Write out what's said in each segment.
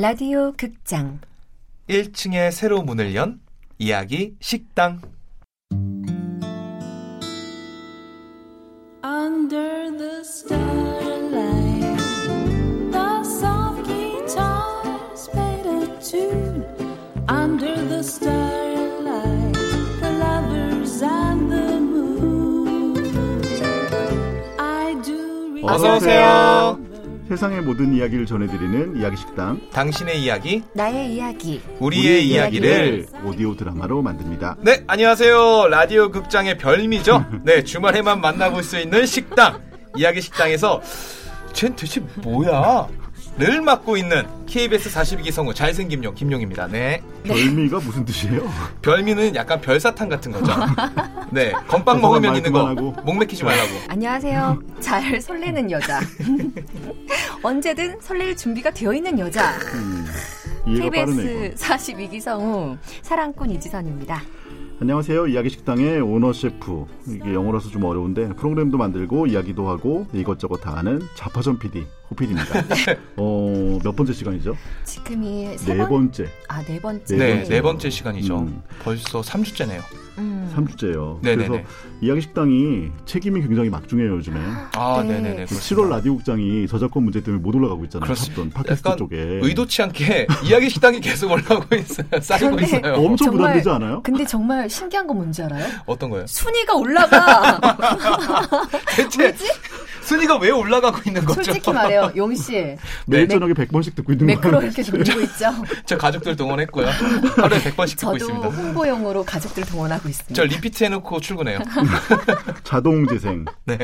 라디오 극장. 1층에 새로 문을 연 이야기 식당 세상의 모든 이야기를 전해드리는 이야기 식당. 당신의 이야기 나의 이야기. 우리의 이야기를 오디오 드라마로 만듭니다. 네 안녕하세요. 라디오 극장의 별미죠? 네 주말에만 만나볼 수 있는 식당. 이야기 식당에서 쟨 대체 뭐야 를 맡고 있는 KBS 42기 성우 잘생김 용 김용입니다. 네. 별미가 무슨 뜻이에요? 별미는 약간 별사탕 같은 거죠. 네. 건빵 먹으면 말 있는 거 그만하고. 목 맥히지 말라고. 안녕하세요. 잘 설레는 여자. 언제든 설렐 준비가 되어 있는 여자. 음. KBS 42기 성우 사랑꾼 이지선입니다. 안녕하세요. 이야기 식당의 오너 셰프. 이게 영어라서 좀 어려운데 프로그램도 만들고 이야기도 하고 이것저것 다 하는 자파전 PD 호PD입니다. 어, 몇 번째 시간이죠? 지금이 세 네 번? 번째. 아, 네 번째. 네 번째. 네 번째 시간이죠 음. 벌써 3주째네요 음. 3주째요. 네네네. 그래서 이야기 식당이 책임이 굉장히 막중해요, 요즘에. 아 네. 네네네 7월 라디오 극장이 저작권 문제 때문에 못 올라가고 있잖아요. 그렇습니다. 팟캐스트 약간 쪽에. 의도치 않게 이야기 식당이 계속 올라오고 있어요. 쌓이고 그런데 있어요. 엄청 정말- 부담되지 않아요? 근데 정말 신기한 건 뭔지 알아요? 어떤 거예요? 순위가 올라가. 대체 순위가 왜 올라가고 있는 거죠? 솔직히 말해요, 용 씨. 매일 네. 저녁에 100번씩 듣고 있는 매크로 거예요. 이렇게 돌리고 있죠. 저 가족들 동원했고요. 하루에 100번씩 듣고 저도 있습니다. 홍보용으로 가족들 동원하고 있습니다. 저 리피트 해놓고 출근해요. 자동 재생. 네.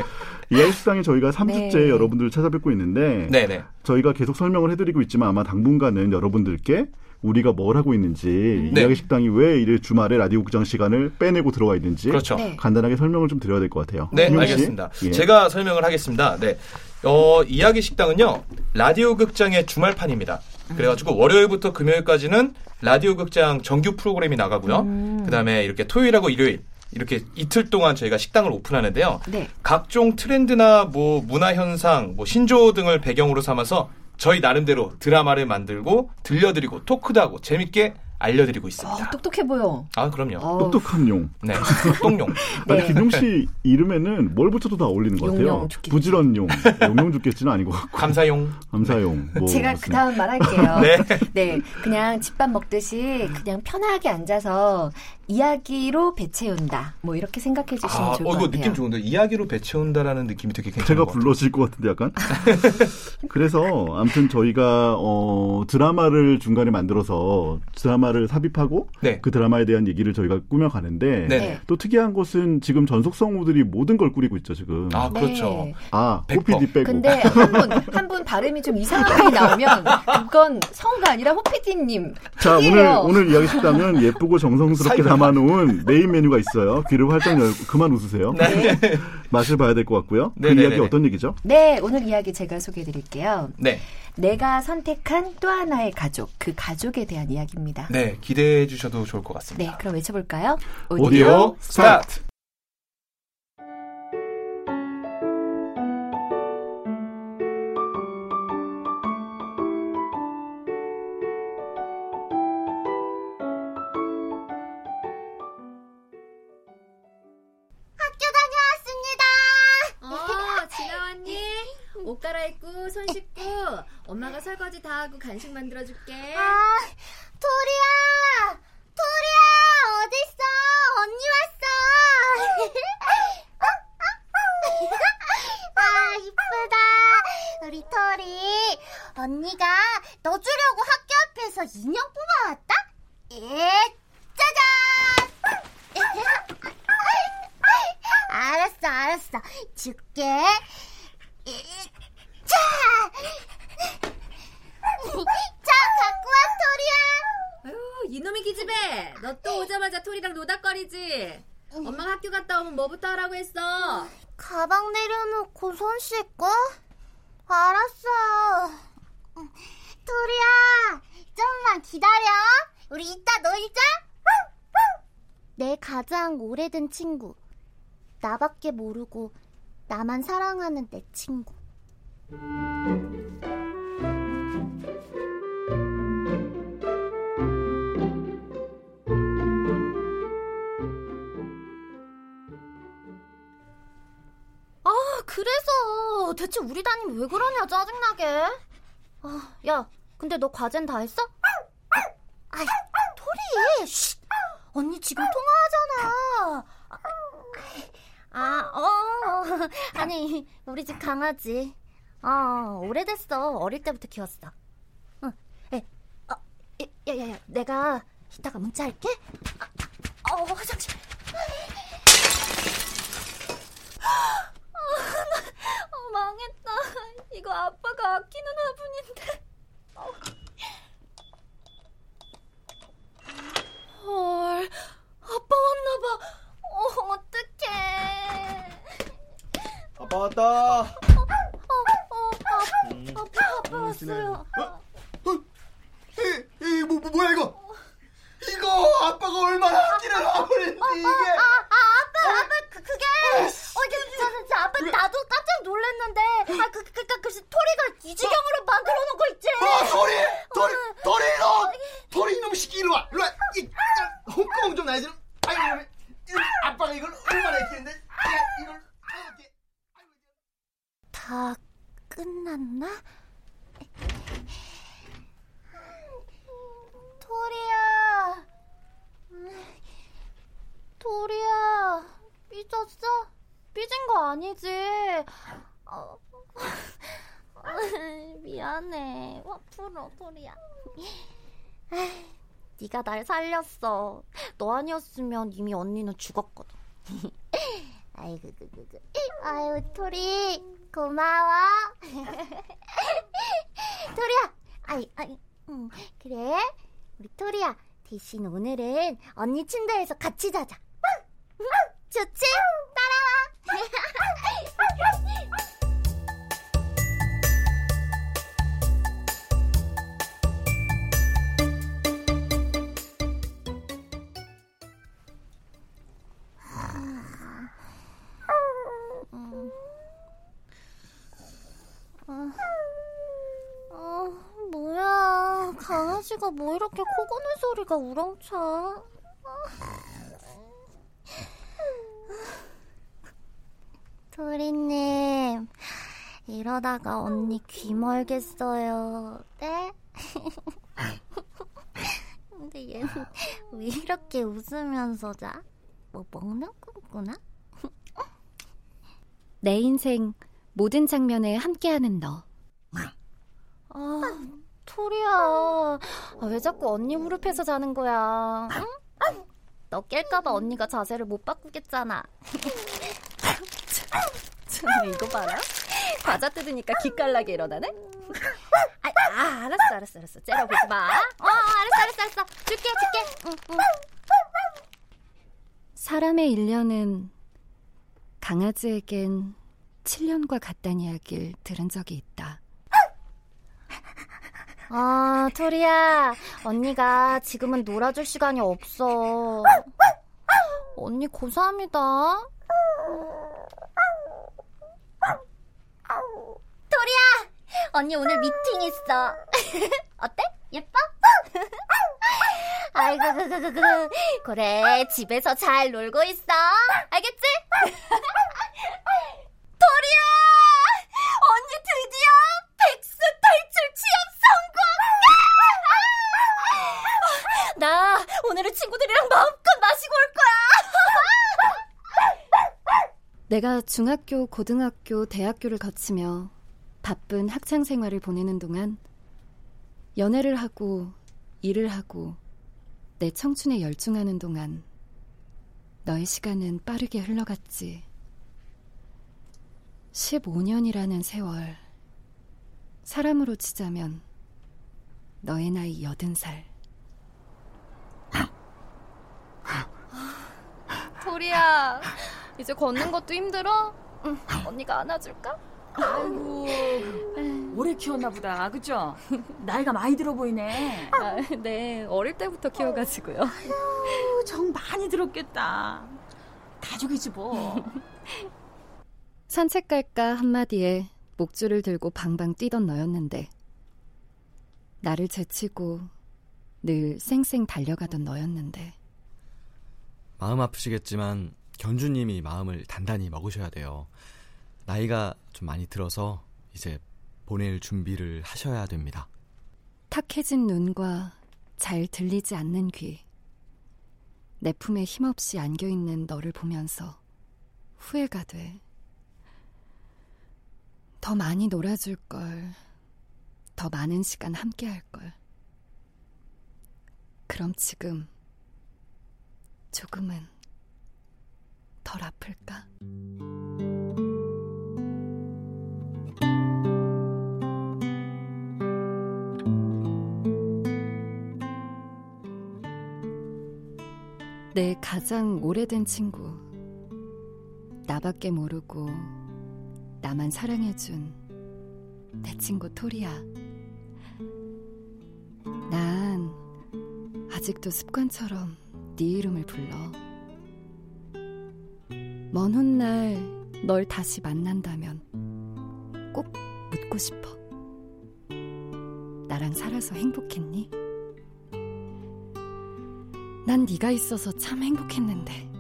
식당에 저희가 3주째 네. 여러분들을 찾아뵙고 있는데 네 네. 저희가 계속 설명을 해드리고 있지만 아마 당분간은 여러분들께 우리가 뭘 하고 있는지 네. 이야기 식당이 왜 이래 주말에 라디오 극장 시간을 빼내고 들어와 있는지 그렇죠. 네. 간단하게 설명을 좀 드려야 될 것 같아요. 네? 알겠습니다. 예. 제가 설명을 하겠습니다. 네. 어, 이야기 식당은요, 라디오 극장의 주말판입니다. 그래가지고 월요일부터 금요일까지는 라디오 극장 정규 프로그램이 나가고요. 음. 그 다음에 이렇게 토요일하고 일요일, 이렇게 이틀 동안 저희가 식당을 오픈하는데요. 네. 각종 트렌드나 뭐 문화 현상, 뭐 신조어 등을 배경으로 삼아서 저희 나름대로 드라마를 만들고 들려드리고 토크도 하고 재밌게 알려드리고 있습니다. 아, 똑똑해 보여. 아, 그럼요. 어, 똑똑한 용. 네, 똥용. 아니, 네. 김용 씨 이름에는 뭘 붙여도 다 어울리는 것 같아요. 부지런 용. 용용 죽겠지는 아니고 감사용. 감사용. 뭐 제가 그 다음 말할게요. 네. 네, 그냥 집밥 먹듯이 그냥 편하게 앉아서 이야기로 배 채운다. 뭐 이렇게 생각해 주시면 아, 좋을 어, 것 이거 같아요. 느낌 좋은데 이야기로 배채운다라는 느낌이 되게 괜찮은 제가. 불러질 것 같은데 약간. 그래서 아무튼 저희가 어, 드라마를 중간에 만들어서 드라마를 삽입하고 네. 그 드라마에 대한 얘기를 저희가 꾸며 가는데 네. 네. 또 특이한 것은 지금 전속 성우들이 모든 걸 꾸리고 있죠 지금. 아, 네. 그렇죠. 아, 백퍼. 호피디 빼고. 근데 한 분, 한 분 발음이 좀 이상하게 나오면 그건 성우가 아니라 호피디님. 자 오늘. 오늘 이야기 식당은 예쁘고 정성스럽게. 담아놓은 메인 메뉴가 있어요. 귀를 활짝 열고 그만 웃으세요. 네. 맛을 봐야 될 것 같고요. 그 네네네네. 이야기 어떤 얘기죠? 네, 오늘 이야기 제가 소개해 드릴게요. 네. 내가 선택한 또 하나의 가족, 그 가족에 대한 이야기입니다. 네, 기대해 주셔도 좋을 것 같습니다. 네, 그럼 외쳐볼까요? 오디오 스타트. 어, 다 하고 간식 만들어줄게. 아, 토리야! 토리야! 어딨어? 언니 왔어! 아, 이쁘다. 우리 토리. 언니가 너 주려고 학교 앞에서 인형 뽑아왔다? 예, 짜잔! 알았어, 알았어. 줄게. 이, 자! 자, 갖고 와, 토리야. 아유, 이놈의 기집애. 너 또 오자마자 토리랑 노닥거리지? 엄마가 학교 갔다 오면 뭐부터 하라고 했어? 가방 내려놓고 손 씻고? 알았어. 토리야, 좀만 기다려. 우리 이따 놀자. 내 가장 오래된 친구. 나밖에 모르고 나만 사랑하는 내 친구. 아, 그래서 대체 우리 담임 왜 그러냐 짜증나게. 아, 야, 근데 너 과제는 다 했어? 아, 토리, 언니 지금 통화하잖아. 아, 아 어, 어, 아니 우리 집 강아지. 어, 오래됐어. 어릴 때부터 키웠어. 어, 에, 어, 야, 야, 야, 내가 이따가 문자할게. 아, 어, 화장실. 어, 망했다. 이거 아빠가 아끼는 화분인데. 어. 헐, 아빠 왔나봐. 어, 어떡해. 아빠 왔다. 어, 어, 이, 뭐, 뭐, 뭐야, 이거? 이거 아빠가 얼마나 아끼는 화분인데, 이게. 아, 아, 아빠, 아빠, 그, 그게. 어, 이게, 저, 저, 저, 아빠, 나도 깜짝 놀랐는데. 아, 그, 그, 그, 그, 토리가 이 지경으로 만들어 놓은 거 있지? 아, 토리! 토리! 토리, 너! 토리 이놈 시키, 이리 와! 이리 와! 이, 홍구멍 좀 나야지. 아이고, 이놈. 아빠가 이걸 얼마나 아끼는데. 야, 이걸. 이렇게. 다 끝났나? 토리야. 토리야. 삐졌어? 삐진 거 아니지? 어. 미안해. 화 풀어, 토리야. 에이, 네가 날 살렸어. 너 아니었으면 이미 언니는 죽었거든. 아이고, 그, 그, 그. 아유, 토리, 고마워. 토리야, 아이, 아이, 음, 그래? 우리 토리야, 대신 오늘은 언니 침대에서 같이 자자. 좋지? 따라와. 강아지가 뭐 이렇게 코 고는 소리가 우렁차. 도리님, 이러다가 언니 귀 멀겠어요. 네? 근데 얘는 왜 이렇게 웃으면서 자? 뭐 먹는 꿈꾸나? 내 인생 모든 장면에 함께하는 너. 아, 토리야. 아, 왜 자꾸 언니 무릎에서 자는 거야? 응? 너 깰까봐 언니가 자세를 못 바꾸겠잖아. 참, 이거 봐라. 과자 뜯으니까 기깔나게 일어나네? 아, 아, 알았어, 알았어, 알았어. 째려보지 마. 어, 알았어, 알았어, 알았어. 줄게, 줄게. 응, 응. 사람의 일년은 강아지에겐 7년과 같다는 이야기를 들은 적이 있다. 아, 토리야. 언니가 지금은 놀아줄 시간이 없어. 언니 고사합니다. 토리야! 언니 오늘 미팅 있어. 어때? 예뻐? 아이고, 그, 그, 그, 그. 그래, 집에서 잘 놀고 있어. 알겠지? 나 오늘은 친구들이랑 마음껏 마시고 올 거야! 내가 중학교, 고등학교, 대학교를 거치며 바쁜 학창 생활을 보내는 동안 연애를 하고 일을 하고 내 청춘에 열중하는 동안 너의 시간은 빠르게 흘러갔지. 15년이라는 세월. 사람으로 치자면 너의 나이 80살. 토리야, 이제 걷는 것도 힘들어? 응, 언니가 안아줄까? 아이고 오래 키웠나 보다 그죠? 나이가 많이 들어 보이네 아, 네, 어릴 때부터 키워가지고요. 아유, 정 많이 들었겠다 가족이지 뭐 산책 갈까 한마디에 목줄을 들고 방방 뛰던 너였는데 나를 제치고 늘 쌩쌩 달려가던 너였는데 마음 아프시겠지만 견주님이 마음을 단단히 먹으셔야 돼요. 나이가 좀 많이 들어서 이제 보낼 준비를 하셔야 됩니다. 탁해진 눈과 잘 들리지 않는 귀. 내 품에 힘없이 안겨있는 너를 보면서 후회가 돼. 더 많이 놀아줄 걸. 더 많은 시간 함께 할 걸. 그럼 지금 조금은 덜 아플까? 내 가장 오래된 친구. 나밖에 모르고 나만 사랑해준 내 친구 토리야. 난 아직도 습관처럼 네 이름을 불러. 먼 훗날 널 다시 만난다면 꼭 묻고 싶어. 나랑 살아서 행복했니? 난 네가 있어서 참 행복했는데.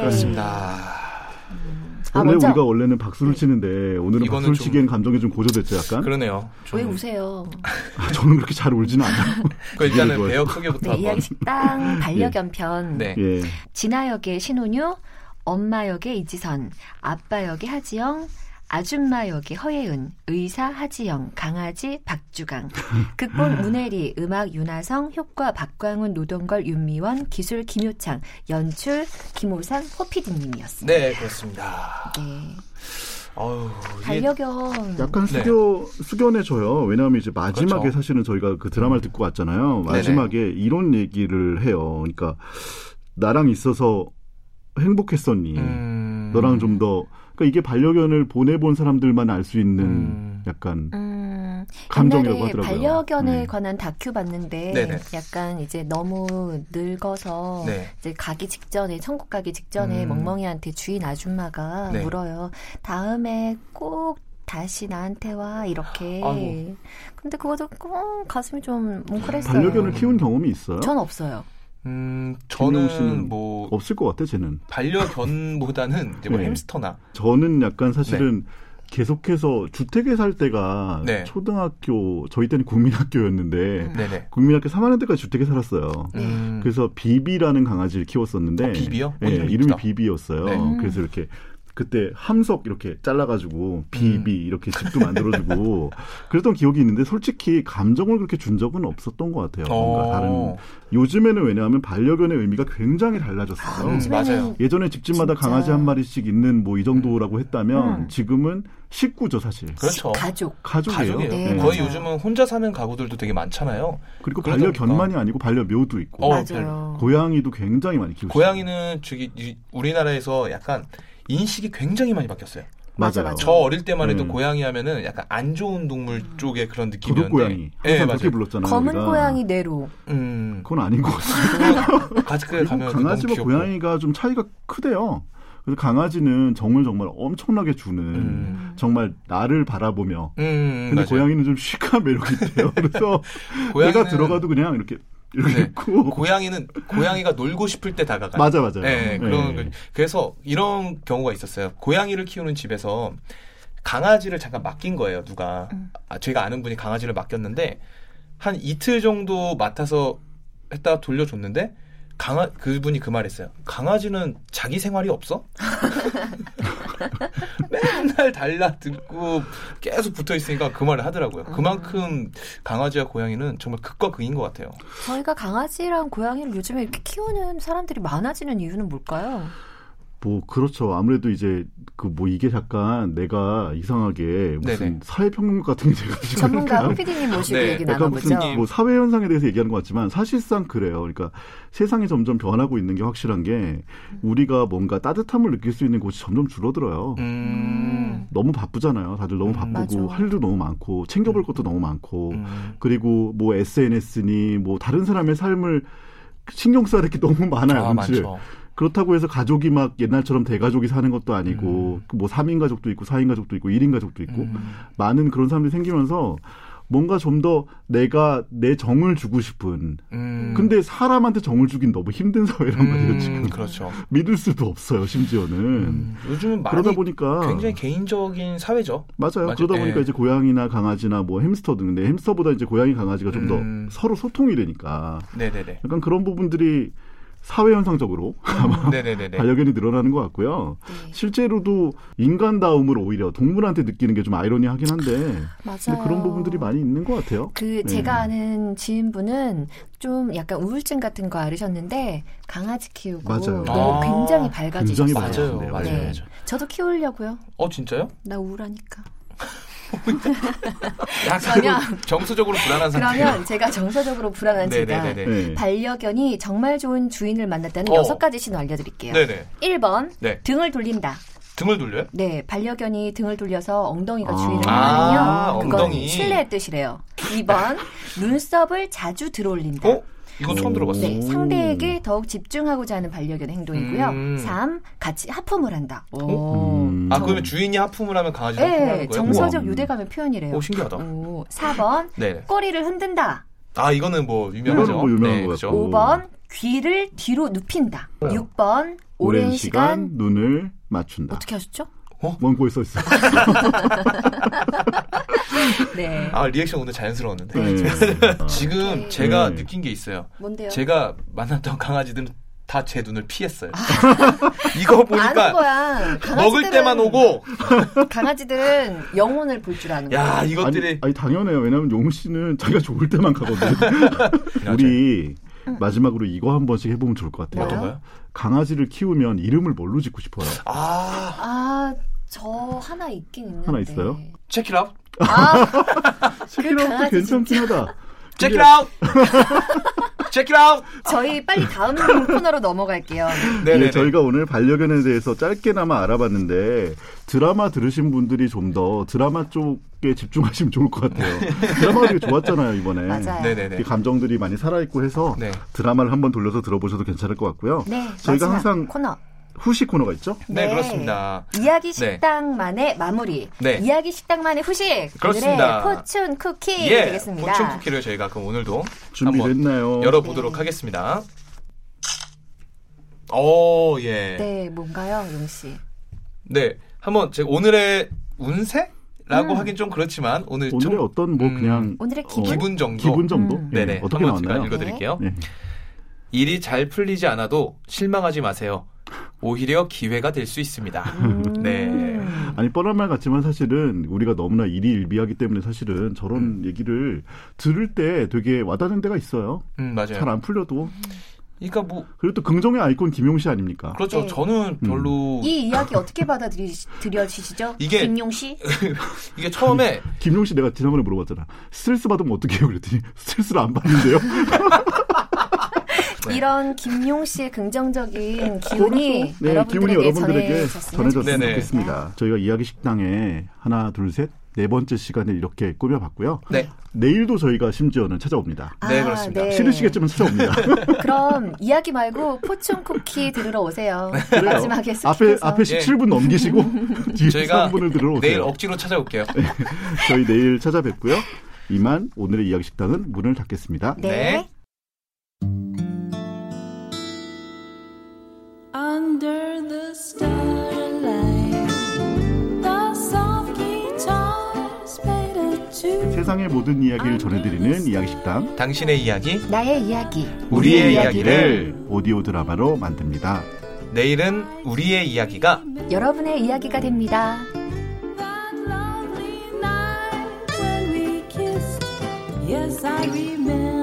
그렇습니다. 원래 먼저- 우리가 원래는 박수를 치는데 오늘은 박수를 좀- 치기엔 감정이 좀 고조됐죠, 약간. 그러네요. 좀- 왜 우세요? 아, 저는 그렇게 잘 울지는 않아요. 그 일단은. 배역 소개부터 네, 한번. 이야기 식당 반려견편 네. 예. 진아 역의 신혼유, 엄마 역의 이지선, 아빠 역의 하지영, 아줌마 역의 허예은, 의사 하지영, 강아지 박주강, 극본 문혜리, 음악 윤하성, 효과 박광훈, 노동걸, 윤미원, 기술 김효창, 연출 김호상, 호피디님이었습니다. 네, 그렇습니다. 네. 반려견. 약간 네. 숙여, 숙연해져요. 왜냐하면 이제 마지막에 그렇죠. 사실은 저희가 그 드라마를 듣고 왔잖아요. 마지막에 이런 얘기를 해요. 그러니까 나랑 있어서 행복했었니? 음, 너랑 좀 더, 그러니까 이게 반려견을 보내본 사람들만 알 수 있는 음. 약간 음, 감정이라고 옛날에 하더라고요. 반려견에 네. 관한 다큐 봤는데 네네. 약간 이제 너무 늙어서 네. 이제 가기 직전에 천국 가기 직전에 음. 멍멍이한테 주인 아줌마가 네. 물어요. 다음에 꼭 다시 나한테 와 이렇게. 아이고. 근데 그것도 꼭 가슴이 좀 뭉클했어요. 반려견을 키운 경험이 있어요? 전 없어요. 음, 저는 뭐 없을 것 같아, 쟤는. 반려견보다는 이제 뭐 네. 햄스터나 저는 약간 사실은 계속해서 주택에 살 때가 네. 초등학교, 저희 때는 국민학교였는데, 네네. 국민학교 3학년 때까지 주택에 살았어요. 음, 그래서 비비라는 강아지를 키웠었는데 어, 비비요? 예, 어, 이름이. 비비였어요. 네. 그래서 이렇게 그때 함석 이렇게 잘라가지고 비비 음. 이렇게 집도 만들어주고 그랬던 기억이 있는데 솔직히 감정을 그렇게 준 적은 없었던 것 같아요. 뭔가 어. 다른 요즘에는 왜냐하면 반려견의 의미가 굉장히 달라졌어요. 음, 맞아요. 예전에 집집마다 진짜. 강아지 한 마리씩 있는 뭐 이 정도라고 했다면 음. 지금은 식구죠 사실. 그렇죠. 가족. 가족이에요. 가족이에요. 네, 거의 맞아요. 요즘은 혼자 사는 가구들도 되게 많잖아요. 그리고 반려견만이 아니고 반려묘도 있고 어, 맞아요. 고양이도 굉장히 많이 키우시고 고양이는 저기 이- 우리나라에서 약간 인식이 굉장히 많이 바뀌었어요. 맞아, 맞아요. 맞아. 저 어릴 때만 해도 음. 고양이 하면은 약간 안 좋은 동물 쪽의 그런 느낌이었는데. 고양이 예, 항상 맞아요. 그렇게 불렀잖아요. 검은 우리가. 고양이 내로. 음. 그건 아닌 것 같아요. 가족에 가면 강아지와. 고양이가 좀 차이가 크대요. 그래서 강아지는 정을 정말 엄청나게 주는 음. 정말 나를 바라보며 음, 근데 맞아요. 고양이는 좀 시크한 매력이 있대요. 그래서 고양이는- 내가 들어가도 그냥 이렇게 이렇게 네. 있고 고양이는 고양이가 놀고 싶을 때 다가가. 맞아 맞아요. 네, 그런 네. 거- 그래서 이런 경우가 있었어요. 고양이를 키우는 집에서 강아지를 잠깐 맡긴 거예요. 누가 아, 제가 아는 분이 강아지를 맡겼는데 한 이틀 정도 맡아서 했다가 돌려줬는데 강아 그분이 그 말했어요. 강아지는 자기 생활이 없어? 맨날 달라 듣고 계속 붙어 있으니까 그 말을 하더라고요. 그만큼 강아지와 고양이는 정말 극과 극인 것 같아요. 저희가 강아지랑 고양이를 요즘에 이렇게 키우는 사람들이 많아지는 이유는 뭘까요? 뭐 그렇죠. 아무래도 이제 그 뭐 이게 약간 내가 이상하게 무슨 네네. 사회평론가 같은 게 돼가지고 전문가 약간 호피디님 모시고 네, 얘기 나눠보죠. 무슨 뭐 사회 현상에 대해서 얘기하는 것 같지만 사실상 그래요. 그러니까 세상이 점점 변하고 있는 게 확실한 게 우리가 뭔가 따뜻함을 느낄 수 있는 곳이 점점 줄어들어요. 음. 너무 바쁘잖아요. 다들 너무 음, 바쁘고 맞아. 할 일도 너무 많고 챙겨볼 것도 너무 많고 음. 그리고 뭐 SNS니 뭐 다른 사람의 삶을 신경 써야 될 게 너무 많아요. 아. 그렇다고 해서 가족이 막 옛날처럼 대가족이 사는 것도 아니고 그뭐 3인 가족도 있고 4인 가족도 있고 1인 가족도 있고 음. 많은 그런 사람들이 생기면서 뭔가 좀 더 내가 내 정을 주고 싶은 음. 근데 사람한테 정을 주긴 너무 힘든 사회란 말이에요 음, 지금 그렇죠. 믿을 수도 없어요 심지어는 음, 요즘은 그러다 보니까 굉장히 개인적인 사회죠. 맞아요. 맞아요. 그러다 보니까 예. 이제 고양이나 강아지나 뭐 햄스터도 근데 햄스터보다 이제 고양이 강아지가 좀더 음. 서로 소통이 되니까 네네네. 약간 그런 부분들이 사회 현상적으로 아마 네네네네. 반려견이 늘어나는 것 같고요. 네. 실제로도 인간다움을 오히려 동물한테 느끼는 게 좀 아이러니하긴 한데 맞아요. 그런 부분들이 많이 있는 것 같아요. 그 네. 제가 아는 지인분은 좀 약간 우울증 같은 거 앓으셨는데 강아지 키우고 맞아요. 너무 아, 굉장히 밝아지셨어요. 굉장히 맞아요, 네, 맞아요, 네. 맞아요. 저도 키우려고요. 어 진짜요? 나 우울하니까. 약간 그러면- 정서적으로 불안한 상태. 그러면 제가 정서적으로 불안한 제가 네네네네. 네. 반려견이 정말 좋은 주인을 만났다는 어. 여섯 가지 신호 알려드릴게요. 네네. 1번 네. 등을 돌린다. 등을 돌려요? 네, 반려견이 등을 돌려서 엉덩이가 아. 주인을 아, 하면요. 그건 엉덩이. 신뢰의 뜻이래요. 2번 눈썹을 자주 들어올린다. 어? 이건 처음 들어봤어요. 네, 상대에게 더욱 집중하고자 하는 반려견 행동이고요. 음. 3. 같이 하품을 한다. 오. 음. 아 정- 그러면 주인이 하품을 하면 하품을 네, 하는 거예요? 정서적 우와. 유대감의 표현이래요. 오 신기하다. 오, 4번 네. 꼬리를 흔든다. 아 이거는 뭐 유명하죠. 뭐 유명한 네. 같고. 5번 귀를 뒤로 눕힌다. 어. 6번 오랜 시간 눈을 맞춘다. 어떻게 하셨죠? 원고에 써 있어. 네. 아 리액션 오늘 자연스러웠는데. 네. 지금 오케이. 제가 네. 느낀 게 있어요. 뭔데요? 제가 만났던 강아지들은 다 제 눈을 피했어요. 이거 아는 보니까 거야. 먹을 때만 오고 강아지들은 영혼을 볼 줄 아는 야 거야. 이것들이 아니, 아니 당연해요. 왜냐하면 용우 씨는 자기가 좋을 때만 가거든. 맞아요. 우리 마지막으로 이거 한 번씩 해보면 좋을 것 같아요. 뭐요? 강아지를 키우면 이름을 뭘로 짓고 싶어요? 아 아, 저 하나 있긴 있는데. 하나 있어요? 아웃 아, 체키라웃도 강아지 괜찮긴 하다. 체크 근데 아웃 체크 아웃 저희 빨리 다음 코너로 넘어갈게요. 네네 예, 저희가 오늘 반려견에 대해서 짧게나마 알아봤는데 드라마 들으신 분들이 좀 더 드라마 쪽에 집중하시면 좋을 것 같아요. 드라마가 되게 좋았잖아요 이번에. 맞아요. 네네네 이 감정들이 많이 살아있고 해서 네. 드라마를 한번 돌려서 들어보셔도 괜찮을 것 같고요. 네, 저희가 마지막 항상 코너. 후식 코너가 있죠? 네, 그렇습니다. 이야기 네. 식당만의 마무리. 네. 이야기 식당만의 후식. 그렇습니다. 포춘 쿠키 예, 되겠습니다. 포춘 쿠키를 저희가 그럼 오늘도 준비됐나요? 열어보도록 네. 하겠습니다. 오, 예. 네. 네, 뭔가요, 용 씨? 한번 제가 오늘의 운세 라고 음. 하긴 좀 그렇지만 오늘 오늘의 좀 어떤 뭐 음, 그냥 오늘의 어, 기분. 기분 정도. 기분 정도? 음. 예, 네네. 어떻게 나왔나요? 읽어드릴게요. 네. 일이 잘 풀리지 않아도 실망하지 마세요. 오히려 기회가 될 수 있습니다. 음. 네. 아니 뻔한 말 같지만 사실은 우리가 너무나 일희일비하기 때문에 사실은 저런 얘기를 들을 때 되게 와닿는 데가 있어요. 음, 맞아요. 잘 안 풀려도 그러니까 뭐 그리고 또 긍정의 아이콘 김용 씨 아닙니까? 그렇죠. 네. 저는 별로 이 이야기 어떻게 받아들여지시죠? 이게- 김용 씨? 이게 처음에 김용 씨 내가 지난번에 물어봤잖아. 스트레스 받으면 어떻게 해요? 그랬더니 스트레스를 안 받는데요. 네. 이런 김용 씨의 긍정적인 기운이 네, 여러분들에게 기운이 여러분들에게 전해졌으면 전해졌으면 네네. 좋겠습니다. 저희가 이야기 식당에 하나, 둘, 셋, 네 번째 시간을 이렇게 꾸며봤고요. 네. 내일도 저희가 심지어는 찾아옵니다. 네, 그렇습니다. 네. 싫으시겠지만 찾아옵니다. 그럼 이야기 말고 포춘 쿠키 들으러 오세요. 그래요. 마지막에 앞에. 앞에 예. 17분 넘기시고 뒤에 저희가 3분을 들으러 오세요. 내일 억지로 찾아올게요. 저희 내일 찾아뵙고요. 이만 오늘의 이야기 식당은 문을 닫겠습니다. 네. 세상의 모든 이야기를 전해드리는 이야기 식당 당신의 이야기, 나의 이야기. 우리의 이야기를 오디오 드라마로 만듭니다. 내일은 우리의 이야기가 여러분의 이야기가 됩니다. That lovely night when we kissed. Yes, I remember